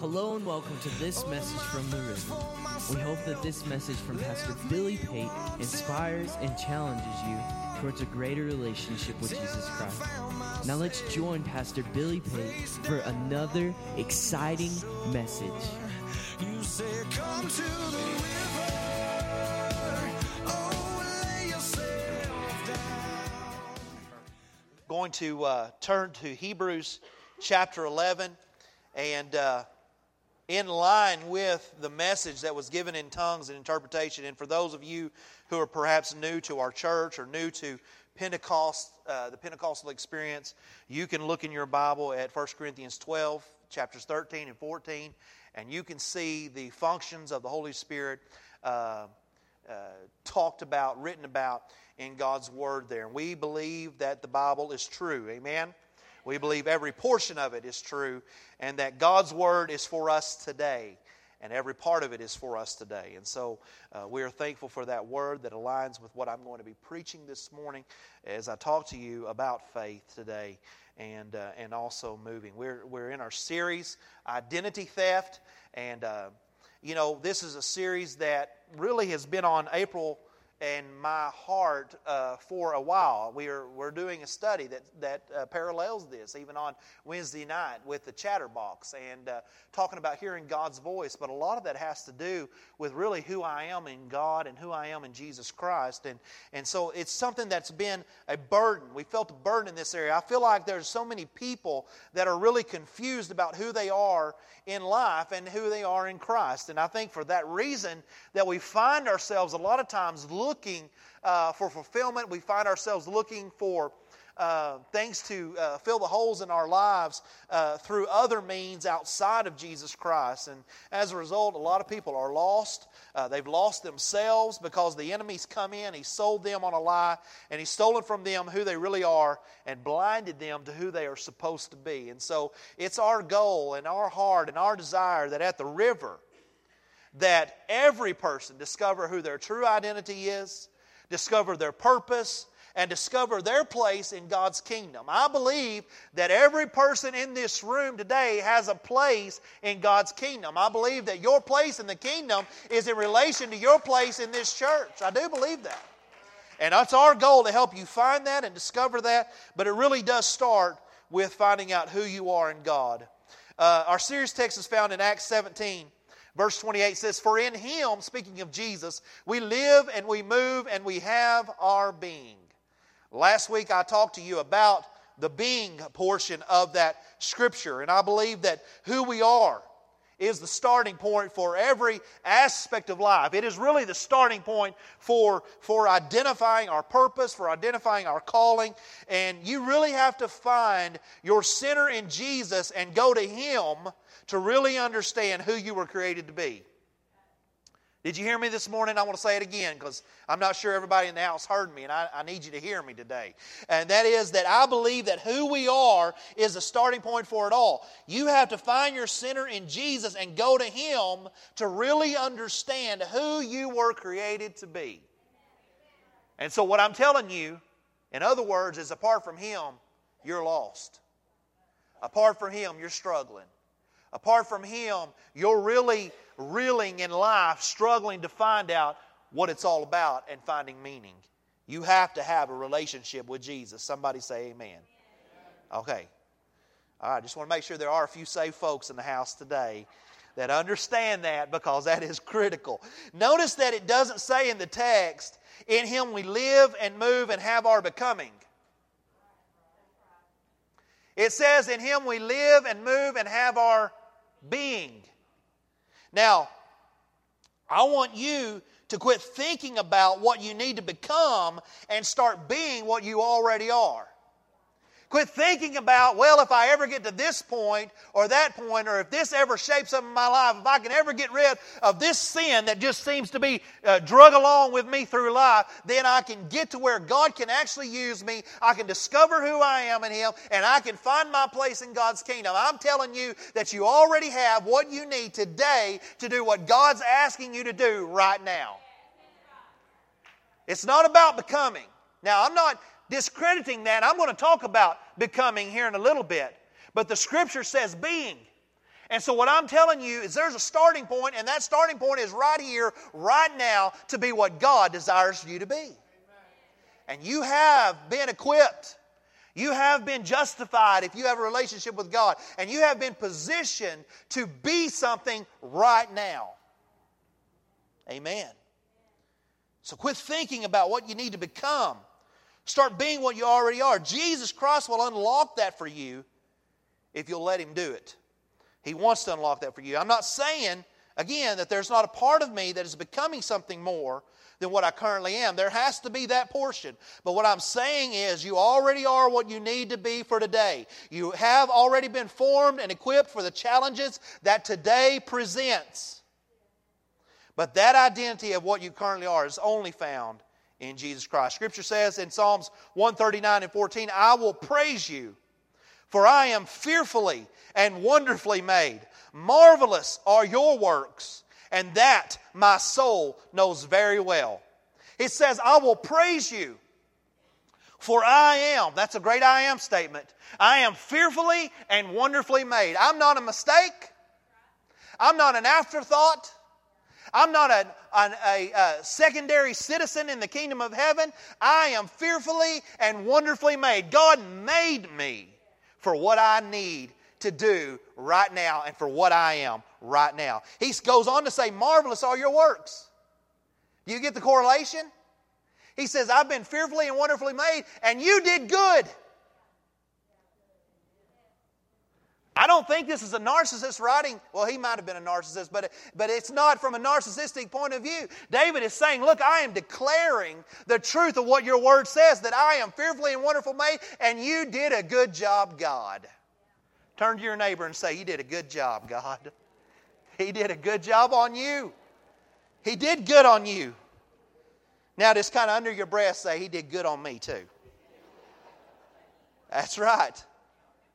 Hello and welcome to this message from the river. We hope that this message from Pastor Billy Pate inspires and challenges you towards a greater relationship with Jesus Christ. Now let's join Pastor Billy Pate for another exciting message. You say, Come to the river. Oh, lay yourself down. going to uh, turn to Hebrews chapter 11 and uh, in line with the message that was given in tongues and interpretation. And for those of you who are perhaps new to our church or new to Pentecost, uh, the Pentecostal experience, you can look in your Bible at 1 Corinthians 12, chapters 13 and 14, and you can see the functions of the Holy Spirit. Uh, uh, talked about, written about in God's Word there. And we believe that the Bible is true. Amen? We believe every portion of it is true and that God's Word is for us today. And every part of it is for us today. And so uh, we are thankful for that word that aligns with what I'm going to be preaching this morning as I talk to you about faith today and, uh, and also moving. We're, we're in our series, Identity Theft. And uh, you know, this is a series that really has been on April and my heart uh, for a while. We are, we're doing a study that, that uh, parallels this, even on Wednesday night with the Chatterbox, and uh, talking about hearing God's voice. But a lot of that has to do with really who I am in God and who I am in Jesus Christ. And, and so it's something that's been a burden. We felt a burden in this area. I feel like there's so many people that are really confused about who they are in life and who they are in Christ. And I think for that reason that we find ourselves a lot of times looking uh, for fulfillment, we find ourselves looking for uh, things to uh, fill the holes in our lives uh, through other means outside of Jesus Christ. And as a result, a lot of people are lost. Uh, they've lost themselves because the enemy's come in, he's sold them on a lie, and he's stolen from them who they really are and blinded them to who they are supposed to be. And so it's our goal and our heart and our desire that at the river, that every person discover who their true identity is, discover their purpose, and discover their place in God's kingdom. I believe that every person in this room today has a place in God's kingdom. I believe that your place in the kingdom is in relation to your place in this church. I do believe that. And that's our goal to help you find that and discover that, but it really does start with finding out who you are in God. Uh, our series text is found in Acts 17. Verse 28 says, For in him, speaking of Jesus, we live and we move and we have our being. Last week I talked to you about the being portion of that scripture, and I believe that who we are is the starting point for every aspect of life. It is really the starting point for, for identifying our purpose, for identifying our calling, and you really have to find your center in Jesus and go to Him to really understand who you were created to be. Did you hear me this morning? I want to say it again because I'm not sure everybody in the house heard me, and I, I, need you to hear me today. And that is that I believe that who we are is the starting point for it all. You have to find your center in Jesus and go to Him to really understand who you were created to be. And so, what I'm telling you, in other words, is apart from Him, you're lost. Apart from Him, you're struggling. Apart from Him, you're really reeling in life, struggling to find out what it's all about and finding meaning. You have to have a relationship with Jesus. Somebody say amen. Okay. All right, just want to make sure there are a few saved folks in the house today that understand that because that is critical. Notice that it doesn't say in the text, in Him we live and move and have our becoming. It says, in Him we live and move and have our being. Now, I want you to quit thinking about what you need to become and start being what you already are. Quit thinking about, well, if I ever get to this point or that point, or if this ever shapes up in my life, if I can ever get rid of this sin that just seems to be uh, drug along with me through life, then I can get to where God can actually use me. I can discover who I am in Him, and I can find my place in God's kingdom. I'm telling you that you already have what you need today to do what God's asking you to do right now. It's not about becoming. Now, I'm not discrediting that. I'm going to talk about becoming here in a little bit. But the scripture says being. And so, what I'm telling you is there's a starting point, and that starting point is right here, right now, to be what God desires you to be. And you have been equipped. You have been justified if you have a relationship with God. And you have been positioned to be something right now. Amen. So quit thinking about what you need to become. Start being what you already are. Jesus Christ will unlock that for you if you'll let Him do it. He wants to unlock that for you. I'm not saying, again, that there's not a part of me that is becoming something more than what I currently am. There has to be that portion. But what I'm saying is, you already are what you need to be for today. You have already been formed and equipped for the challenges that today presents. But that identity of what you currently are is only found in Jesus Christ. Scripture says in Psalms 139 and 14, I will praise you, for I am fearfully and wonderfully made. Marvelous are your works and that my soul knows very well. It says, I will praise you, for I am. That's a great I am statement. I am fearfully and wonderfully made. I'm not a mistake. I'm not an afterthought. I'm not a, a, a, secondary citizen in the kingdom of heaven. I am fearfully and wonderfully made. God made me for what I need to do right now and for what I am right now. He goes on to say, Marvelous are your works. Do you get the correlation? He says, I've been fearfully and wonderfully made, and you did good. I don't think this is a narcissist writing. Well, he might have been a narcissist, but, but it's not from a narcissistic point of view. David is saying, Look, I am declaring the truth of what your word says, that I am fearfully and wonderfully made, and you did a good job, God. Turn to your neighbor and say, You did a good job, God. He did a good job on you. He did good on you. Now, just kind of under your breath, say, He did good on me, too. That's right.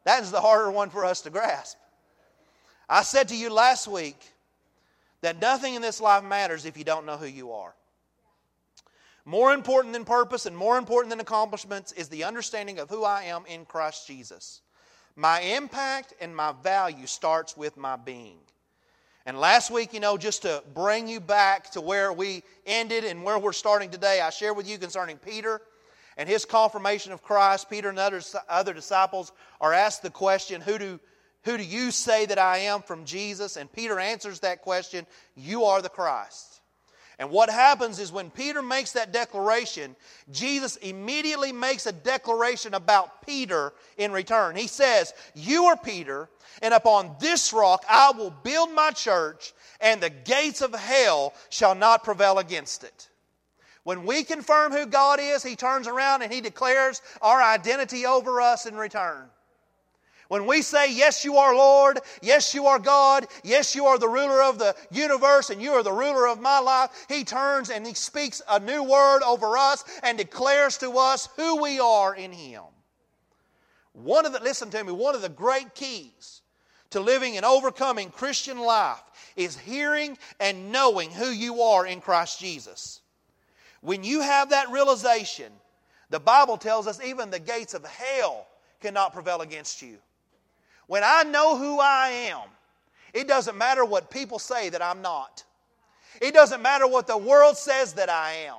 That is the harder one for us to grasp. I said to you last week that nothing in this life matters if you don't know who you are. More important than purpose and more important than accomplishments is the understanding of who I am in Christ Jesus. My impact and my value starts with my being. And last week, you know, just to bring you back to where we ended and where we're starting today, I shared with you concerning Peter and his confirmation of Christ. Peter and other, other disciples are asked the question, who do, who do you say that I am from Jesus? And Peter answers that question, You are the Christ. And what happens is when Peter makes that declaration, Jesus immediately makes a declaration about Peter in return. He says, You are Peter, and upon this rock I will build my church, and the gates of hell shall not prevail against it. When we confirm who God is, He turns around and He declares our identity over us in return. When we say, Yes, you are Lord, yes, you are God, yes, you are the ruler of the universe, and you are the ruler of my life, He turns and He speaks a new word over us and declares to us who we are in Him. One of the, listen to me, one of the great keys to living and overcoming Christian life is hearing and knowing who you are in Christ Jesus. When you have that realization, the Bible tells us even the gates of hell cannot prevail against you. When I know who I am, it doesn't matter what people say that I'm not. It doesn't matter what the world says that I am.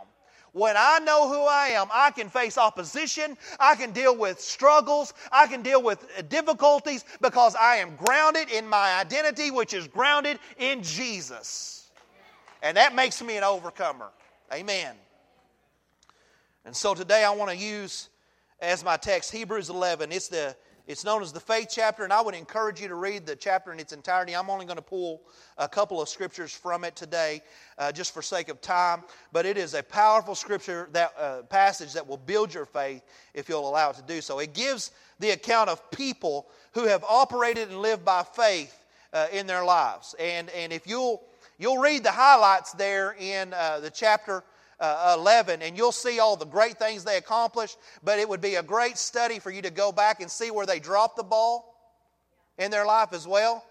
When I know who I am, I can face opposition. I can deal with struggles. I can deal with uh, difficulties because I am grounded in my identity, which is grounded in Jesus. And that makes me an overcomer. Amen. And so today I want to use as my text Hebrews 11. It's the it's known as the faith chapter, and I would encourage you to read the chapter in its entirety. I'm only going to pull a couple of scriptures from it today, uh, just for sake of time. But it is a powerful scripture that uh, passage that will build your faith if you'll allow it to do so. It gives the account of people who have operated and lived by faith uh, in their lives, and and if you'll you'll read the highlights there in uh, the chapter uh, 11, and you'll see all the great things they accomplished. But it would be a great study for you to go back and see where they dropped the ball in their life as well,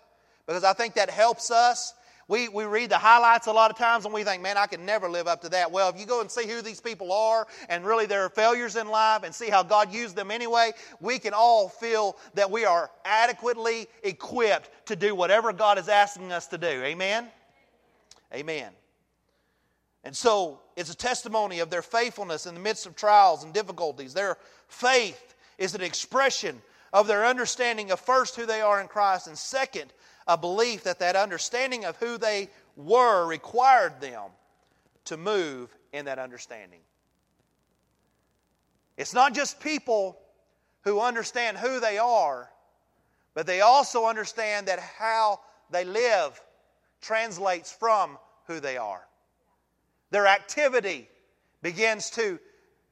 because I think that helps us We, we read the highlights a lot of times and we think, man, I could never live up to that. Well, if you go and see who these people are and really their failures in life and see how God used them anyway, we can all feel that we are adequately equipped to do whatever God is asking us to do. Amen? Amen. And so it's a testimony of their faithfulness in the midst of trials and difficulties. Their faith is an expression of their understanding of first who they are in Christ and second a belief that that understanding of who they were required them to move in that understanding. It's not just people who understand who they are, but they also understand that how they live translates from who they are. Their activity begins to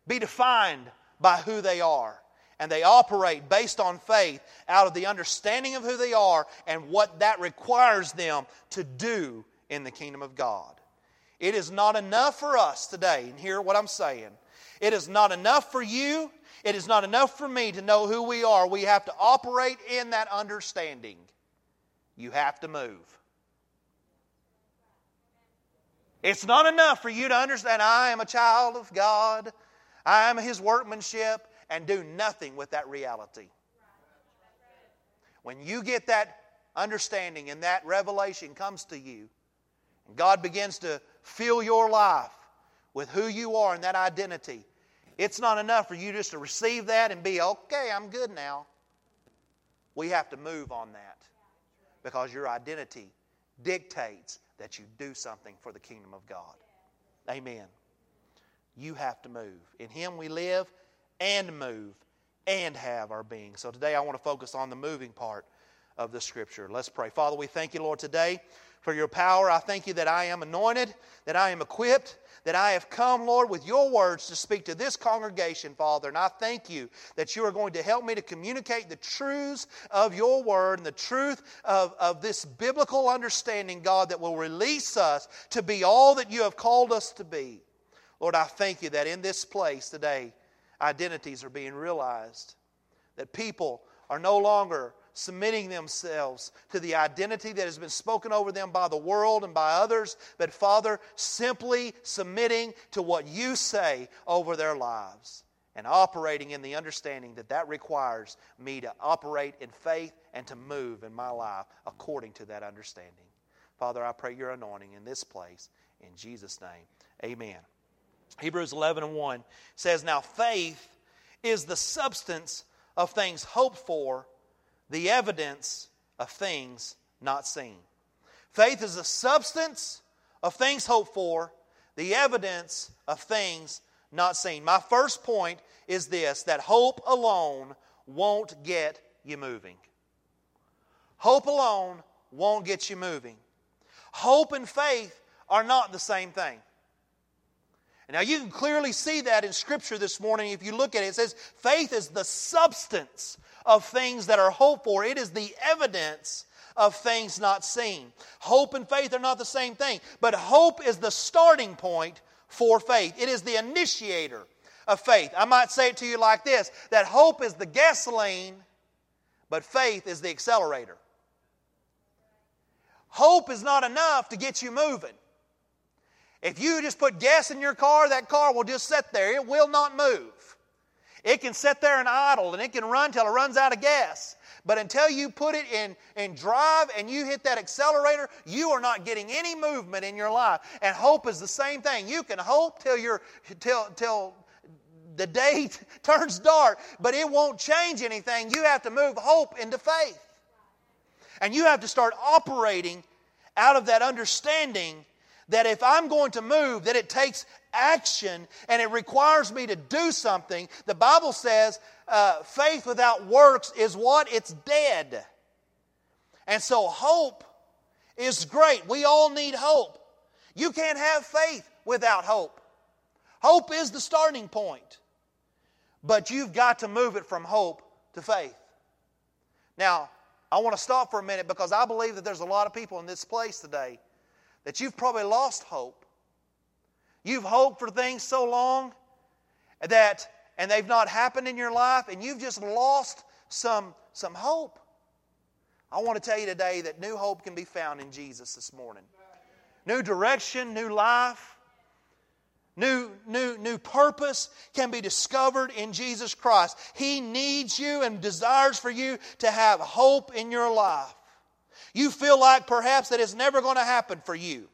be defined by who they are and they operate based on faith out of the understanding of who they are and what that requires them to do in the kingdom of God. It is not enough for us today, and hear what I'm saying. It is not enough for you, it is not enough for me to know who we are. We have to operate in that understanding. You have to move. It's not enough for you to understand I am a child of God, I am His workmanship and do nothing with that reality. When you get that understanding and that revelation comes to you, and God begins to fill your life with who you are and that identity, it's not enough for you just to receive that and be, okay, I'm good now. We have to move on that because your identity dictates that you do something for the kingdom of God. Amen. You have to move. In Him we live and move and have our being. So today I want to focus on the moving part of the scripture. Let's pray. Father, we thank you, Lord, today for your power. I thank you that I am anointed, that I am equipped, that I have come, Lord, with your words to speak to this congregation, Father. And I thank you that you are going to help me to communicate the truths of your word and the truth of, of this biblical understanding, God, that will release us to be all that you have called us to be. Lord, I thank you that in this place today, identities are being realized. That people are no longer submitting themselves to the identity that has been spoken over them by the world and by others, but Father, simply submitting to what you say over their lives and operating in the understanding that that requires me to operate in faith and to move in my life according to that understanding. Father, I pray your anointing in this place. In Jesus' name, amen. Hebrews 11 and 1 says, Now faith is the substance of things hoped for, the evidence of things not seen. Faith is the substance of things hoped for, the evidence of things not seen. My first point is this that hope alone won't get you moving. Hope alone won't get you moving. Hope and faith are not the same thing. Now, you can clearly see that in Scripture this morning. If you look at it, it says faith is the substance of things that are hoped for, it is the evidence of things not seen. Hope and faith are not the same thing, but hope is the starting point for faith, it is the initiator of faith. I might say it to you like this that hope is the gasoline, but faith is the accelerator. Hope is not enough to get you moving. If you just put gas in your car, that car will just sit there. It will not move. It can sit there and idle and it can run till it runs out of gas. But until you put it in, in drive and you hit that accelerator, you are not getting any movement in your life. And hope is the same thing. You can hope till you're till till the day turns dark, but it won't change anything. You have to move hope into faith. And you have to start operating out of that understanding that if I'm going to move, that it takes action and it requires me to do something. The Bible says uh, faith without works is what? It's dead. And so hope is great. We all need hope. You can't have faith without hope. Hope is the starting point, but you've got to move it from hope to faith. Now, I want to stop for a minute because I believe that there's a lot of people in this place today that you've probably lost hope. You've hoped for things so long that and they've not happened in your life and you've just lost some some hope. I want to tell you today that new hope can be found in Jesus this morning. new direction, new life, new, new, new purpose can be discovered in Jesus Christ. He needs you and desires for you to have hope in your life. You feel like perhaps that it's never going to happen for you.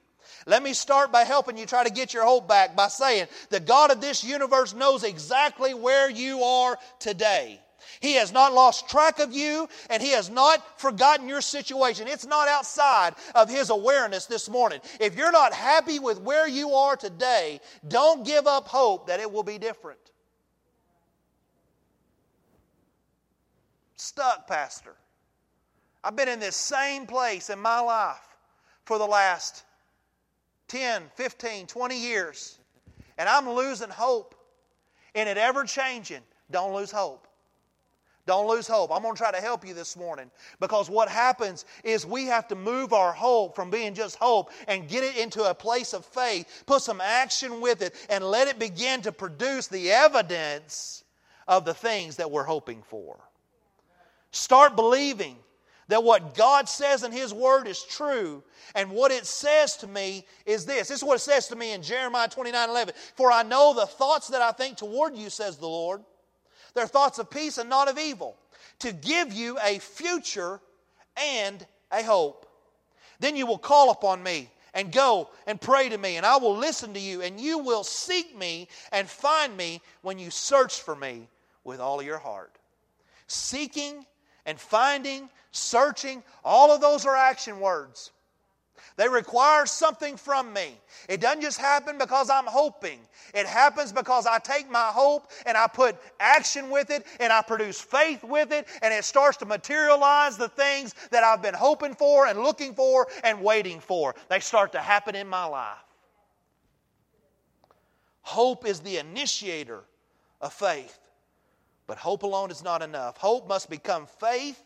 Let me start by helping you try to get your hope back by saying the God of this universe knows exactly where you are today. He has not lost track of you and He has not forgotten your situation. It's not outside of His awareness this morning. If you're not happy with where you are today, don't give up hope that it will be different. Stuck, Pastor. I've been in this same place in my life for the last 10, 15, 20 years, and I'm losing hope. And it ever changing, don't lose hope. Don't lose hope. I'm going to try to help you this morning because what happens is we have to move our hope from being just hope and get it into a place of faith, put some action with it, and let it begin to produce the evidence of the things that we're hoping for. Start believing that what God says in His Word is true. And what it says to me is this. This is what it says to me in Jeremiah 29 11. For I know the thoughts that I think toward you, says the Lord they're thoughts of peace and not of evil, to give you a future and a hope. Then you will call upon me and go and pray to me, and I will listen to you, and you will seek me and find me when you search for me with all your heart. Seeking and finding, searching, all of those are action words. They require something from me. It doesn't just happen because I'm hoping. It happens because I take my hope and I put action with it and I produce faith with it and it starts to materialize the things that I've been hoping for and looking for and waiting for. They start to happen in my life. Hope is the initiator of faith. But hope alone is not enough. Hope must become faith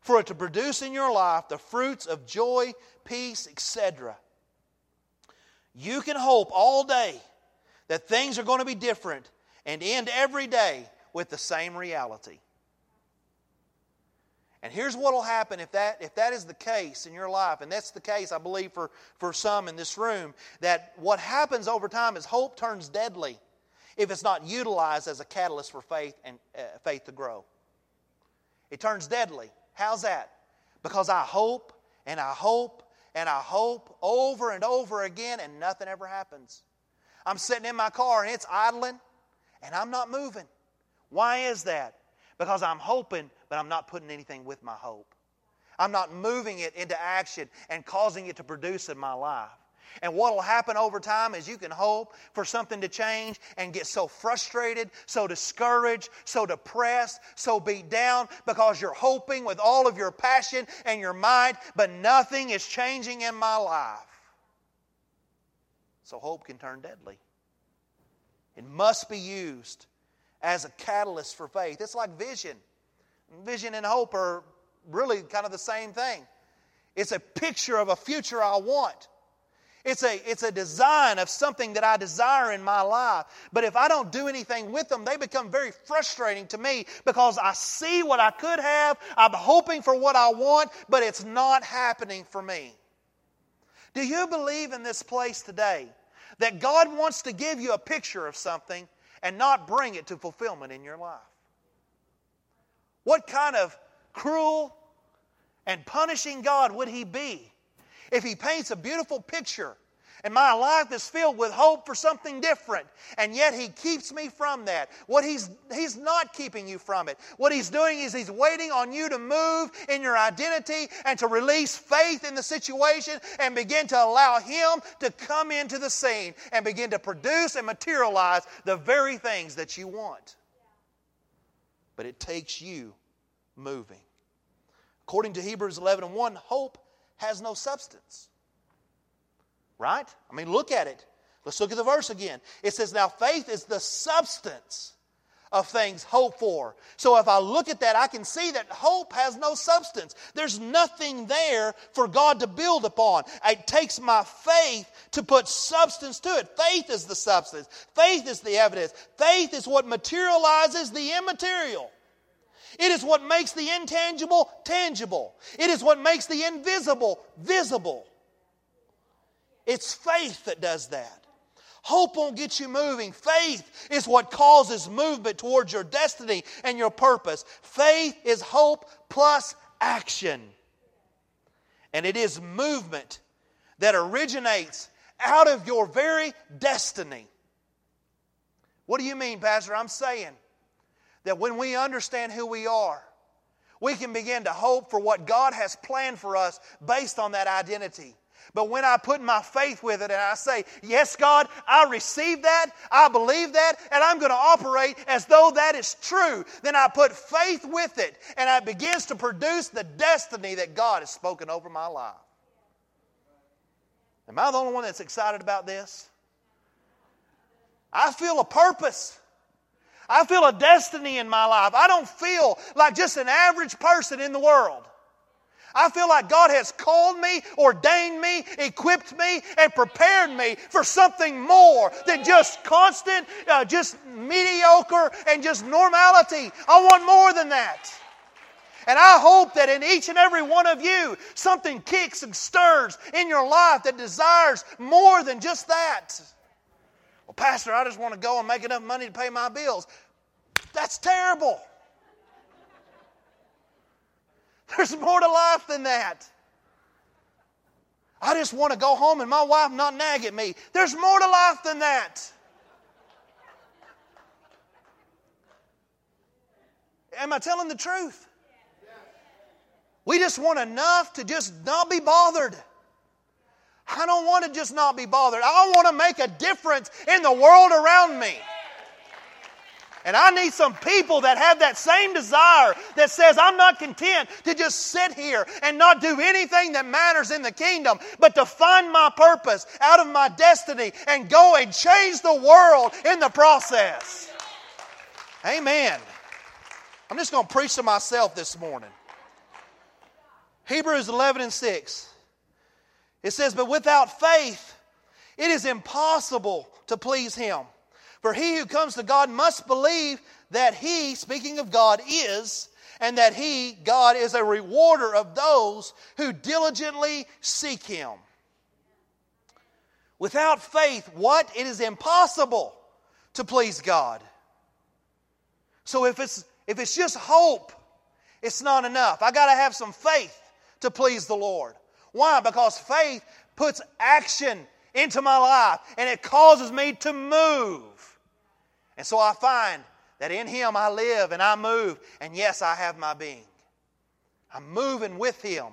for it to produce in your life the fruits of joy, peace, etc. You can hope all day that things are going to be different and end every day with the same reality. And here's what will happen if that, if that is the case in your life, and that's the case, I believe, for, for some in this room, that what happens over time is hope turns deadly if it's not utilized as a catalyst for faith and uh, faith to grow. It turns deadly. How's that? Because I hope and I hope and I hope over and over again and nothing ever happens. I'm sitting in my car and it's idling and I'm not moving. Why is that? Because I'm hoping, but I'm not putting anything with my hope. I'm not moving it into action and causing it to produce in my life. And what will happen over time is you can hope for something to change and get so frustrated, so discouraged, so depressed, so beat down because you're hoping with all of your passion and your might, but nothing is changing in my life. So hope can turn deadly. It must be used as a catalyst for faith. It's like vision. Vision and hope are really kind of the same thing. It's a picture of a future I want. It's a, it's a design of something that I desire in my life. But if I don't do anything with them, they become very frustrating to me because I see what I could have, I'm hoping for what I want, but it's not happening for me. Do you believe in this place today that God wants to give you a picture of something and not bring it to fulfillment in your life? What kind of cruel and punishing God would He be if He paints a beautiful picture and my life is filled with hope for something different. And yet He keeps me from that. What He's, he's not keeping you from it. What He's doing is He's waiting on you to move in your identity and to release faith in the situation and begin to allow Him to come into the scene and begin to produce and materialize the very things that you want. But it takes you moving. According to Hebrews 11 and 1, hope has no substance. Right? I mean, look at it. Let's look at the verse again. It says, Now faith is the substance of things hoped for. So if I look at that, I can see that hope has no substance. There's nothing there for God to build upon. It takes my faith to put substance to it. Faith is the substance, faith is the evidence, faith is what materializes the immaterial. It is what makes the intangible tangible. It is what makes the invisible visible. It's faith that does that. Hope won't get you moving. Faith is what causes movement towards your destiny and your purpose. Faith is hope plus action. And it is movement that originates out of your very destiny. What do you mean, Pastor? I'm saying that when we understand who we are, we can begin to hope for what God has planned for us based on that identity. But when I put my faith with it and I say, Yes, God, I receive that, I believe that, and I'm going to operate as though that is true, then I put faith with it and it begins to produce the destiny that God has spoken over my life. Am I the only one that's excited about this? I feel a purpose. I feel a destiny in my life. I don't feel like just an average person in the world. I feel like God has called me, ordained me, equipped me, and prepared me for something more than just constant, uh, just mediocre, and just normality. I want more than that. And I hope that in each and every one of you, something kicks and stirs in your life that desires more than just that. Well, Pastor, I just want to go and make enough money to pay my bills. That's terrible. There's more to life than that. I just want to go home and my wife not nag at me. There's more to life than that. Am I telling the truth? We just want enough to just not be bothered. I don't want to just not be bothered. I want to make a difference in the world around me. And I need some people that have that same desire that says, I'm not content to just sit here and not do anything that matters in the kingdom, but to find my purpose out of my destiny and go and change the world in the process. Amen. I'm just going to preach to myself this morning. Hebrews 11 and 6. It says, But without faith, it is impossible to please Him. For he who comes to God must believe that He, speaking of God, is, and that He, God, is a rewarder of those who diligently seek Him. Without faith, what? It is impossible to please God. So if it's if it's just hope, it's not enough. I got to have some faith to please the Lord. Why? Because faith puts action into my life and it causes me to move. And so I find that in Him I live and I move, and yes, I have my being. I'm moving with Him.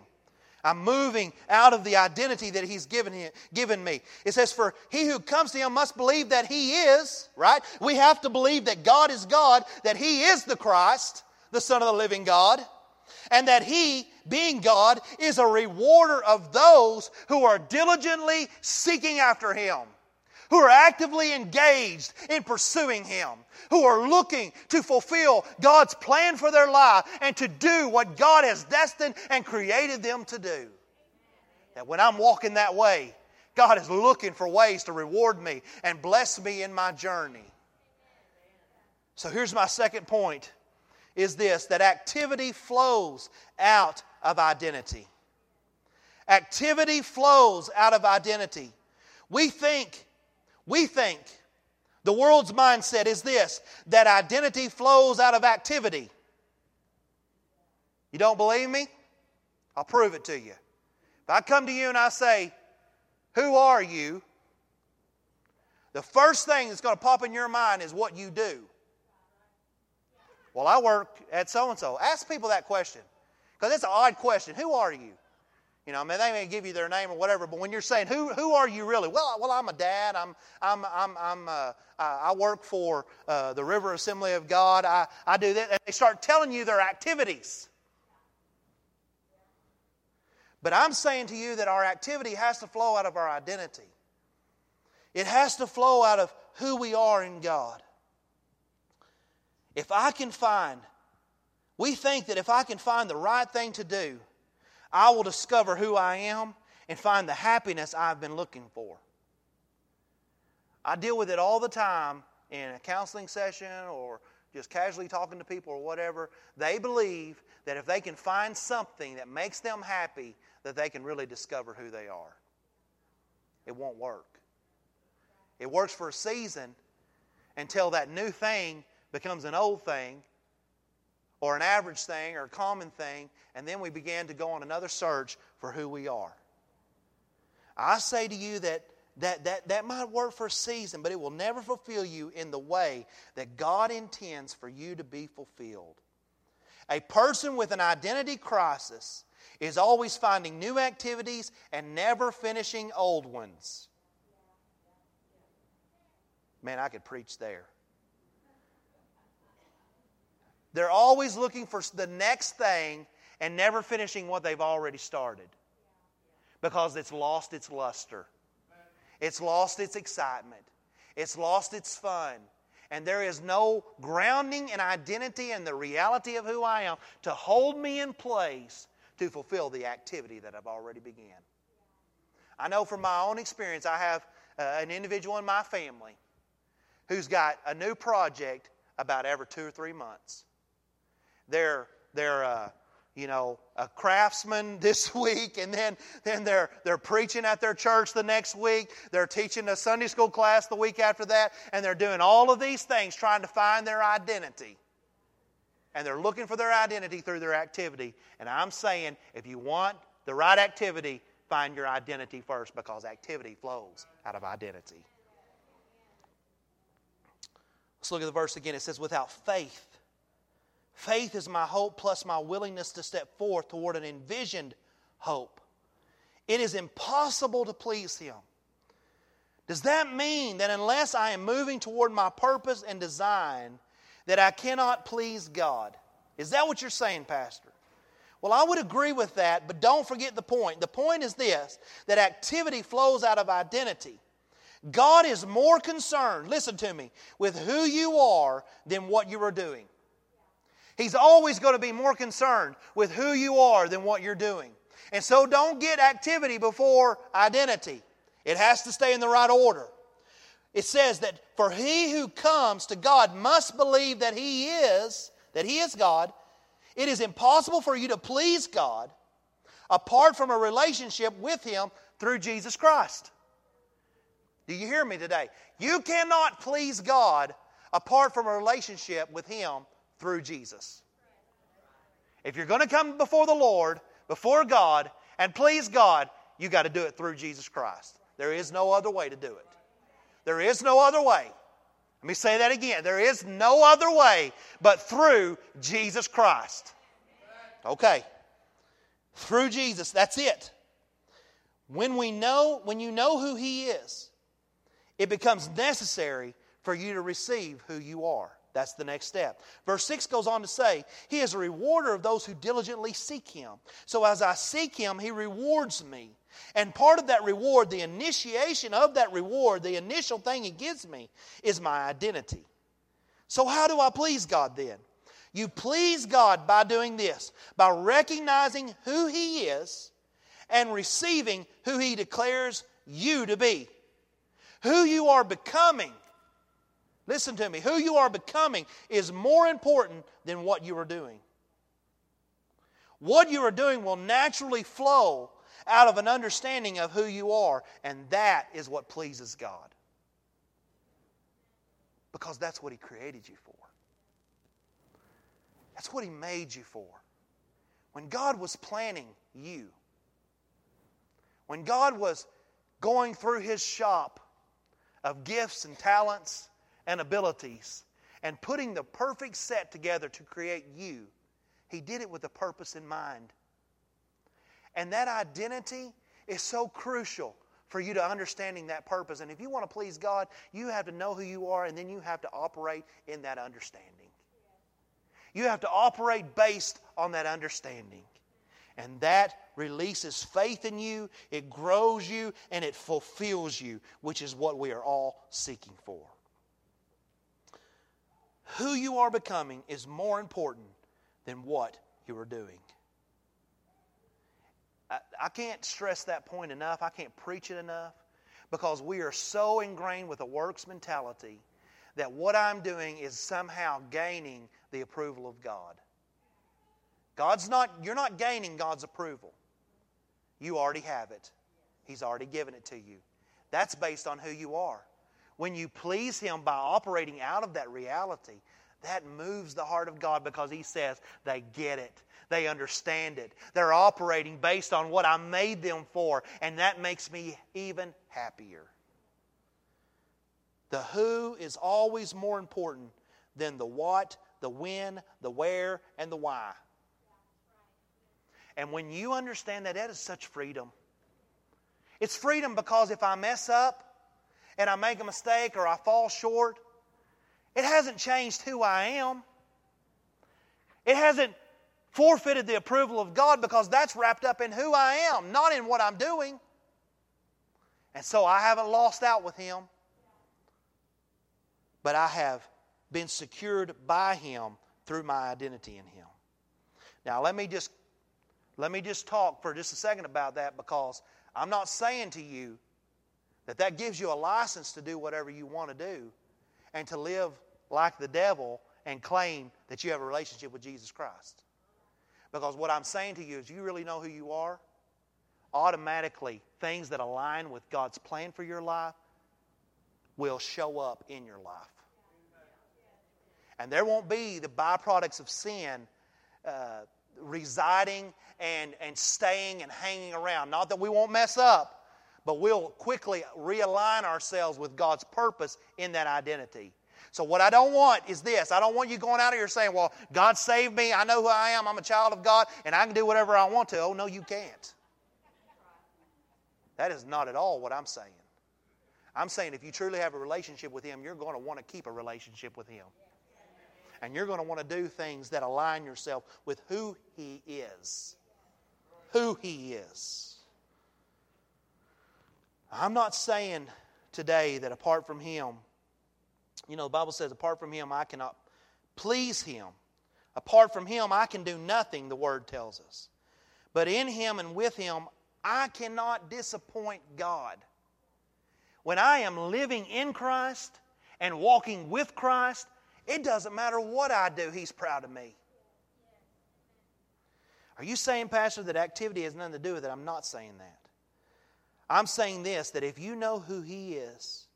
I'm moving out of the identity that He's given, him, given me. It says, For he who comes to Him must believe that He is, right? We have to believe that God is God, that He is the Christ, the Son of the living God, and that He, being God, is a rewarder of those who are diligently seeking after Him who are actively engaged in pursuing Him, who are looking to fulfill God's plan for their life and to do what God has destined and created them to do. That when I'm walking that way, God is looking for ways to reward me and bless me in my journey. So here's my second point is this that activity flows out of identity. Activity flows out of identity. We think we think the world's mindset is this that identity flows out of activity. You don't believe me? I'll prove it to you. If I come to you and I say, Who are you? The first thing that's going to pop in your mind is what you do. Well, I work at so and so. Ask people that question because it's an odd question. Who are you? You know, I mean, they may give you their name or whatever, but when you're saying, who, who are you really? Well, well, I'm a dad. I'm, I'm, I'm, I'm, uh, I work for uh, the River Assembly of God. I, I do that. And they start telling you their activities. But I'm saying to you that our activity has to flow out of our identity. It has to flow out of who we are in God. If I can find, we think that if I can find the right thing to do, I will discover who I am and find the happiness I've been looking for. I deal with it all the time in a counseling session or just casually talking to people or whatever. They believe that if they can find something that makes them happy, that they can really discover who they are. it won't work. It works for a season until that new thing becomes an old thing or an average thing or a common thing, and then we begin to go on another search for who we are. I say to you that that, that, that might work for a season, but it will never fulfill you in the way that God intends for you to be fulfilled. A person with an identity crisis is always finding new activities and never finishing old ones. Man, I could preach there. They're always looking for the next thing and never finishing what they've already started because it's lost its luster. It's lost its excitement. It's lost its fun. And there is no grounding in identity and the reality of who I am to hold me in place to fulfill the activity that I've already began. I know from my own experience, I have uh, an individual in my family who's got a new project about every two or three months. They're, they're uh, you know, a craftsman this week, and then, then they're, they're preaching at their church the next week. They're teaching a Sunday school class the week after that, and they're doing all of these things trying to find their identity. And they're looking for their identity through their activity. And I'm saying, if you want the right activity, find your identity first because activity flows out of identity. Let's look at the verse again. It says, Without faith, Faith is my hope plus my willingness to step forth toward an envisioned hope. It is impossible to please Him. Does that mean that unless I am moving toward my purpose and design, that I cannot please God? Is that what you're saying, Pastor? Well, I would agree with that, but don't forget the point. The point is this that activity flows out of identity. God is more concerned, listen to me, with who you are than what you are doing. He's always going to be more concerned with who you are than what you're doing. And so don't get activity before identity. It has to stay in the right order. It says that for he who comes to God must believe that he is, that he is God. It is impossible for you to please God apart from a relationship with him through Jesus Christ. Do you hear me today? You cannot please God apart from a relationship with him through Jesus. If you're going to come before the Lord, before God, and please God, you got to do it through Jesus Christ. There is no other way to do it. There is no other way. Let me say that again. There is no other way but through Jesus Christ. Okay. Through Jesus, that's it. When we know, when you know who He is, it becomes necessary for you to receive who you are. That's the next step. Verse 6 goes on to say, He is a rewarder of those who diligently seek Him. So as I seek Him, He rewards me. And part of that reward, the initiation of that reward, the initial thing He gives me, is my identity. So, how do I please God then? You please God by doing this by recognizing who He is and receiving who He declares you to be. Who you are becoming Listen to me. Who you are becoming is more important than what you are doing. What you are doing will naturally flow out of an understanding of who you are, and that is what pleases God. Because that's what He created you for. That's what He made you for. When God was planning you, when God was going through His shop of gifts and talents and abilities and putting the perfect set together to create you, He did it with a purpose in mind. And that identity is so crucial for you to understanding that purpose. And if you want to please God, you have to know who you are and then you have to operate in that understanding. You have to operate based on that understanding. And that releases faith in you, it grows you, and it fulfills you, which is what we are all seeking for who you are becoming is more important than what you are doing. I, I, can't stress that point enough. I can't preach it enough because we are so ingrained with a works mentality that what I'm doing is somehow gaining the approval of God. God's not, you're not gaining God's approval. You already have it. He's already given it to you. That's based on who you are. When you please Him by operating out of that reality, that moves the heart of God because He says they get it. They understand it. They're operating based on what I made them for, and that makes me even happier. The who is always more important than the what, the when, the where, and the why. And when you understand that, that is such freedom. It's freedom because if I mess up and I make a mistake or I fall short, it hasn't changed who I am. It hasn't forfeited the approval of God because that's wrapped up in who I am, not in what I'm doing. And so I haven't lost out with Him, but I have been secured by Him through my identity in Him. Now let me just let me just talk for just a second about that because I'm not saying to you that that gives you a license to do whatever you want to do and to live like the devil and claim that you have a relationship with Jesus Christ. Because what I'm saying to you is, you really know who you are? Automatically, things that align with God's plan for your life will show up in your life. And there won't be the byproducts of sin uh, residing and, and staying and hanging around. Not that we won't mess up, but we'll quickly realign ourselves with God's purpose in that identity. So, what I don't want is this I don't want you going out of here saying, Well, God saved me. I know who I am. I'm a child of God, and I can do whatever I want to. Oh, no, you can't. That is not at all what I'm saying. I'm saying if you truly have a relationship with Him, you're going to want to keep a relationship with Him. And you're going to want to do things that align yourself with who He is. Who He is. I'm not saying today that apart from Him, you know, the Bible says, apart from Him, I cannot please Him. Apart from Him, I can do nothing, the Word tells us. But in Him and with Him, I cannot disappoint God. When I am living in Christ and walking with Christ, it doesn't matter what I do, He's proud of me. Are you saying, Pastor, that activity has nothing to do with it? I'm not saying that. I'm saying this that if you know who He is,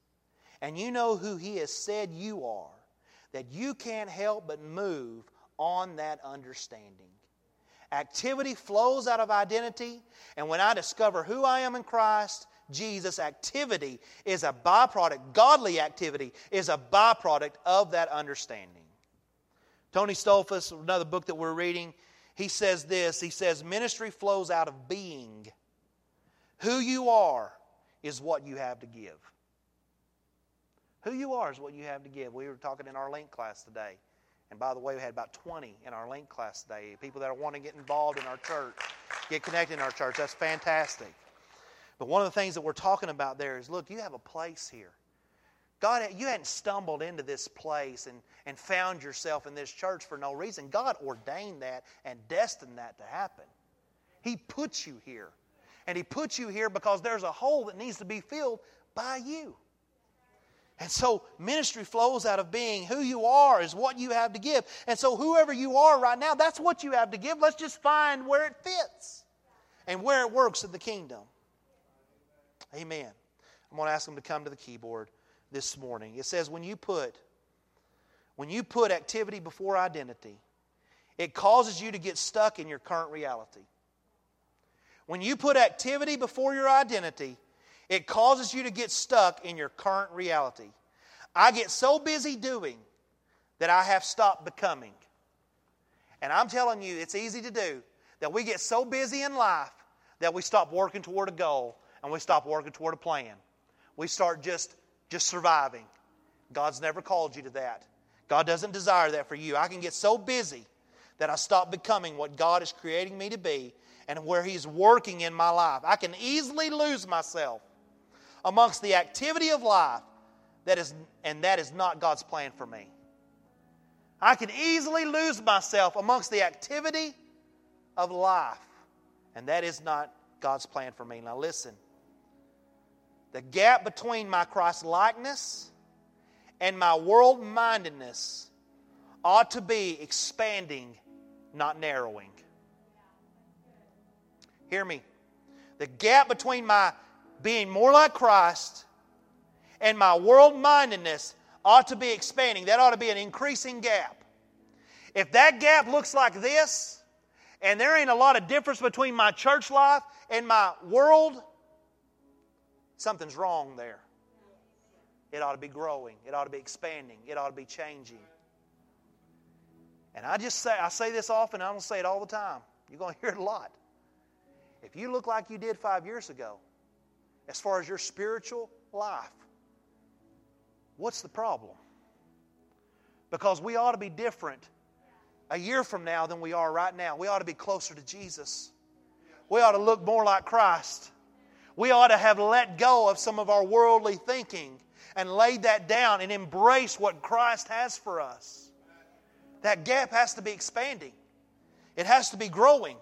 and you know who He has said you are, that you can't help but move on that understanding. Activity flows out of identity, and when I discover who I am in Christ, Jesus, activity is a byproduct, godly activity is a byproduct of that understanding. Tony Stoltzfus, another book that we're reading, he says this He says, Ministry flows out of being. Who you are is what you have to give. Who you are is what you have to give. We were talking in our link class today. And by the way, we had about 20 in our link class today. People that wanting to get involved in our church, get connected in our church. That's fantastic. But one of the things that we're talking about there is look, you have a place here. God, you hadn't stumbled into this place and, and found yourself in this church for no reason. God ordained that and destined that to happen. He put you here. And He put you here because there's a hole that needs to be filled by you. And so ministry flows out of being who you are is what you have to give. And so whoever you are right now, that's what you have to give. Let's just find where it fits and where it works in the kingdom. Amen. I'm going to ask them to come to the keyboard this morning. It says when you put when you put activity before identity, it causes you to get stuck in your current reality. When you put activity before your identity, it causes you to get stuck in your current reality. I get so busy doing that I have stopped becoming. And I'm telling you, it's easy to do that we get so busy in life that we stop working toward a goal and we stop working toward a plan. We start just, just surviving. God's never called you to that. God doesn't desire that for you. I can get so busy that I stop becoming what God is creating me to be and where He's working in my life. I can easily lose myself amongst the activity of life that is, and that is not God's plan for me. I can easily lose myself amongst the activity of life, and that is not God's plan for me. Now, listen the gap between my Christ likeness and my world mindedness ought to be expanding, not narrowing. Hear me. The gap between my being more like Christ and my world mindedness ought to be expanding. That ought to be an increasing gap. If that gap looks like this, and there ain't a lot of difference between my church life and my world, something's wrong there. It ought to be growing, it ought to be expanding, it ought to be changing. And I just say, I say this often, I don't say it all the time. You're going to hear it a lot. If you look like you did five years ago, as far as your spiritual life, what's the problem? Because we ought to be different a year from now than we are right now. We ought to be closer to Jesus. We ought to look more like Christ. We ought to have let go of some of our worldly thinking and laid that down and embrace what Christ has for us. That gap has to be expanding, it has to be growing.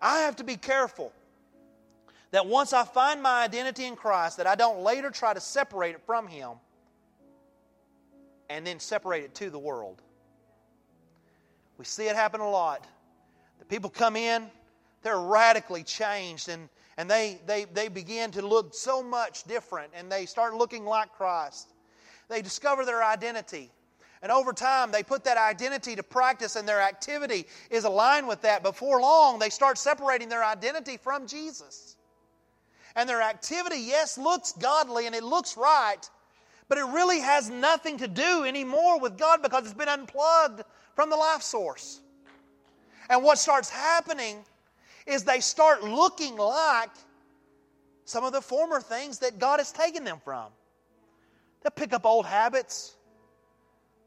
I have to be careful that once I find my identity in Christ, that I don't later try to separate it from Him and then separate it to the world. We see it happen a lot. The people come in, they're radically changed, and, and they, they, they begin to look so much different, and they start looking like Christ. They discover their identity. And over time, they put that identity to practice, and their activity is aligned with that. Before long, they start separating their identity from Jesus. And their activity, yes, looks godly and it looks right, but it really has nothing to do anymore with God because it's been unplugged from the life source. And what starts happening is they start looking like some of the former things that God has taken them from. They'll pick up old habits.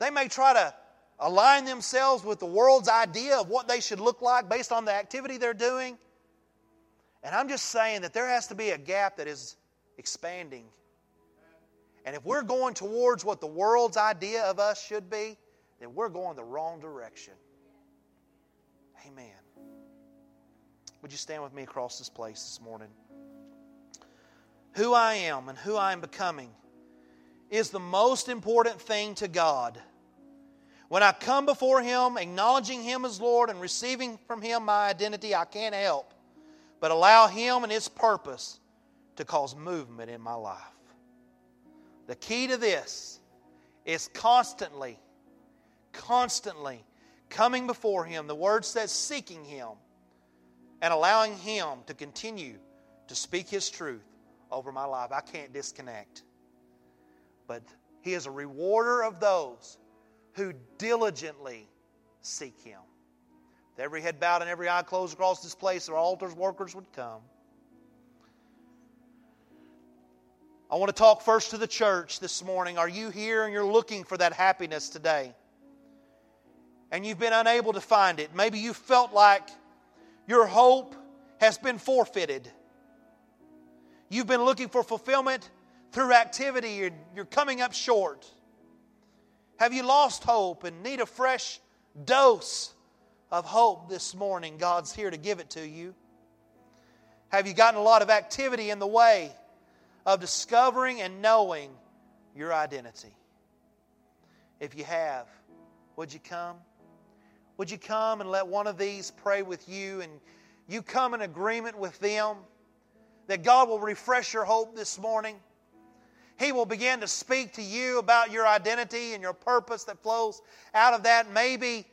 They may try to align themselves with the world's idea of what they should look like based on the activity they're doing. And I'm just saying that there has to be a gap that is expanding. And if we're going towards what the world's idea of us should be, then we're going the wrong direction. Amen. Would you stand with me across this place this morning? Who I am and who I am becoming is the most important thing to God. When I come before Him, acknowledging Him as Lord and receiving from Him my identity, I can't help but allow Him and His purpose to cause movement in my life. The key to this is constantly, constantly coming before Him. The Word says seeking Him and allowing Him to continue to speak His truth over my life. I can't disconnect. But He is a rewarder of those who diligently seek Him. With every head bowed and every eye closed across this place, our altars workers would come. I want to talk first to the church this morning. Are you here and you're looking for that happiness today? And you've been unable to find it. Maybe you felt like your hope has been forfeited. You've been looking for fulfillment through activity, and you're coming up short. Have you lost hope and need a fresh dose of hope this morning? God's here to give it to you. Have you gotten a lot of activity in the way of discovering and knowing your identity? If you have, would you come? Would you come and let one of these pray with you and you come in agreement with them that God will refresh your hope this morning? He will begin to speak to you about your identity and your purpose that flows out of that. Maybe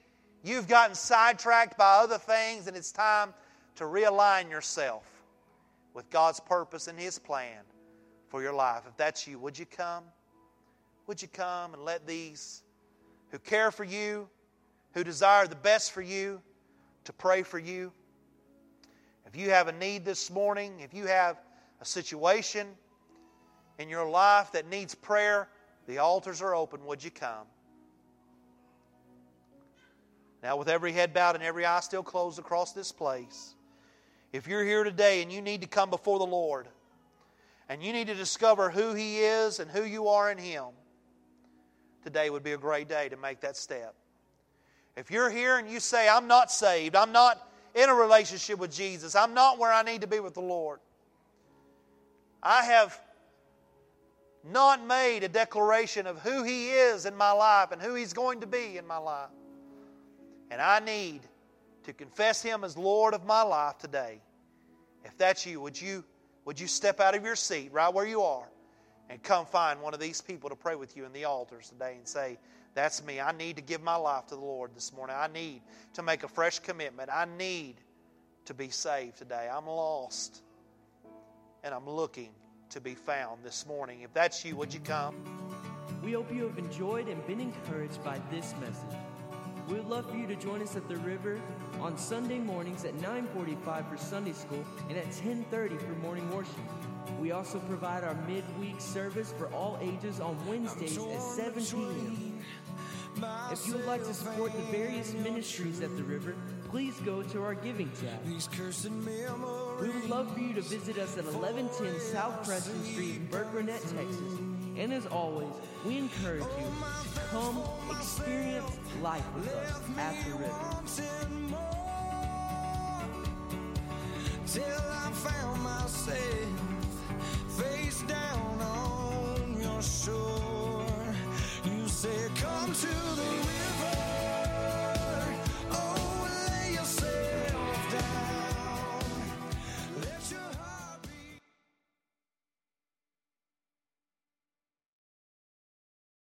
you've gotten sidetracked by other things and it's time to realign yourself with God's purpose and His plan for your life. If that's you, would you come? Would you come and let these who care for you, who desire the best for you, to pray for you? If you have a need this morning, if you have a situation, in your life that needs prayer, the altars are open. Would you come? Now, with every head bowed and every eye still closed across this place, if you're here today and you need to come before the Lord and you need to discover who He is and who you are in Him, today would be a great day to make that step. If you're here and you say, I'm not saved, I'm not in a relationship with Jesus, I'm not where I need to be with the Lord, I have not made a declaration of who He is in my life and who He's going to be in my life. And I need to confess Him as Lord of my life today. If that's you, would you, would you step out of your seat right where you are and come find one of these people to pray with you in the altars today and say, That's me. I need to give my life to the Lord this morning. I need to make a fresh commitment. I need to be saved today. I'm lost and I'm looking to be found this morning. If that's you, would you come? We hope you have enjoyed and been encouraged by this message. We would love for you to join us at the river on Sunday mornings at 9:45 for Sunday school and at 10:30 for morning worship. We also provide our midweek service for all ages on Wednesdays at 7 p.m. If you would like to support the various ministries at the river, please go to our giving tab. We would love for you to visit us at 1110 South Preston Street in Burkburnett, Texas. And as always, we encourage you to come experience life with us at the river. till I found myself face down on your shore. You said, Come to